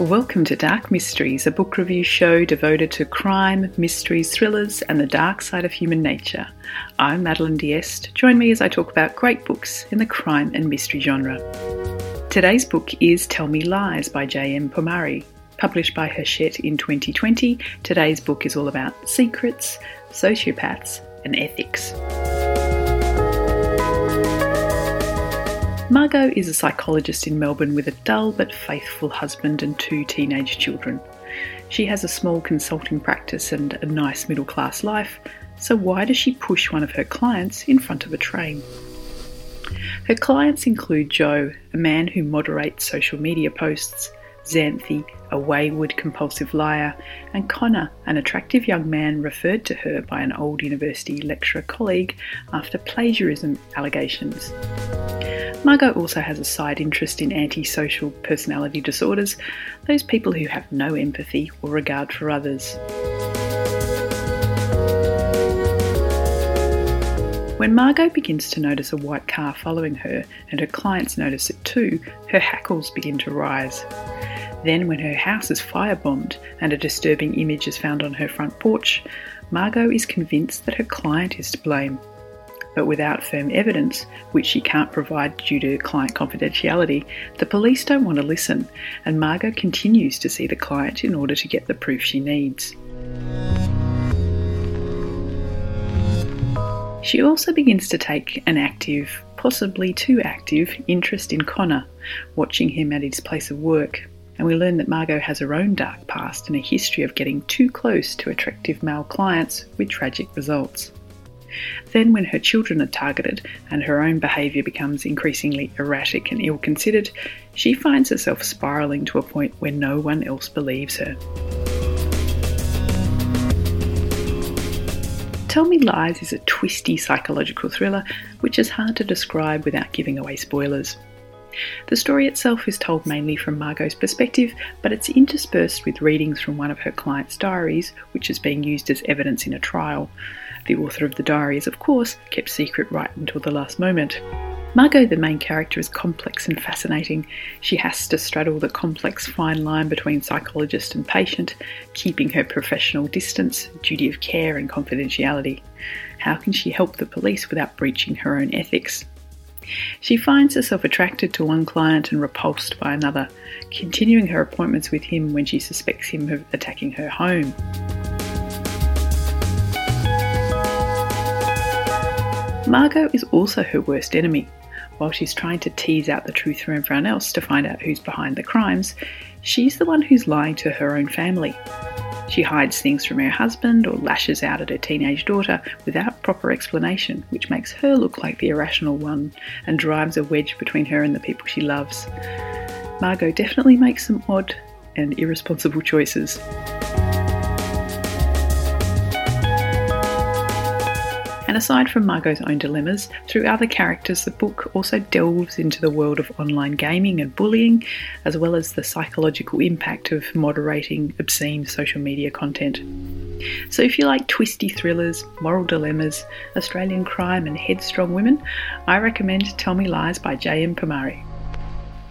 Welcome to Dark Mysteries, a book review show devoted to crime, mysteries, thrillers, and the dark side of human nature. I'm Madeline Diest. Join me as I talk about great books in the crime and mystery genre. Today's book is Tell Me Lies by J.M. Pomare. Published by Hachette in 2020, today's book is all about secrets, sociopaths, and ethics. Margot is a psychologist in Melbourne with a dull but faithful husband and two teenage children. She has a small consulting practice and a nice middle class life, so why does she push one of her clients in front of a train? Her clients include Joe, a man who moderates social media posts, Xanthi, a wayward compulsive liar, and Connor, an attractive young man referred to her by an old university lecturer colleague after plagiarism allegations. Margot also has a side interest in antisocial personality disorders, those people who have no empathy or regard for others. When Margot begins to notice a white car following her, and her clients notice it too, her hackles begin to rise. Then, when her house is firebombed and a disturbing image is found on her front porch, Margot is convinced that her client is to blame but without firm evidence, which she can't provide due to client confidentiality, the police don't want to listen, and Margot continues to see the client in order to get the proof she needs. She also begins to take an active, possibly too active, interest in Connor, watching him at his place of work. And we learn that Margot has her own dark past and a history of getting too close to attractive male clients with tragic results. Then, when her children are targeted and her own behaviour becomes increasingly erratic and ill considered, she finds herself spiralling to a point where no one else believes her. Tell Me Lies is a twisty psychological thriller which is hard to describe without giving away spoilers. The story itself is told mainly from Margot's perspective, but it's interspersed with readings from one of her client's diaries, which is being used as evidence in a trial. The author of the diary is, of course, kept secret right until the last moment. Margot, the main character, is complex and fascinating. She has to straddle the complex fine line between psychologist and patient, keeping her professional distance, duty of care, and confidentiality. How can she help the police without breaching her own ethics? She finds herself attracted to one client and repulsed by another, continuing her appointments with him when she suspects him of attacking her home. Margot is also her worst enemy. While she's trying to tease out the truth from everyone else to find out who's behind the crimes, she's the one who's lying to her own family. She hides things from her husband or lashes out at her teenage daughter without proper explanation, which makes her look like the irrational one and drives a wedge between her and the people she loves. Margot definitely makes some odd and irresponsible choices. And aside from Margot's own dilemmas, through other characters, the book also delves into the world of online gaming and bullying, as well as the psychological impact of moderating obscene social media content. So, if you like twisty thrillers, moral dilemmas, Australian crime, and headstrong women, I recommend Tell Me Lies by J.M. Pomare.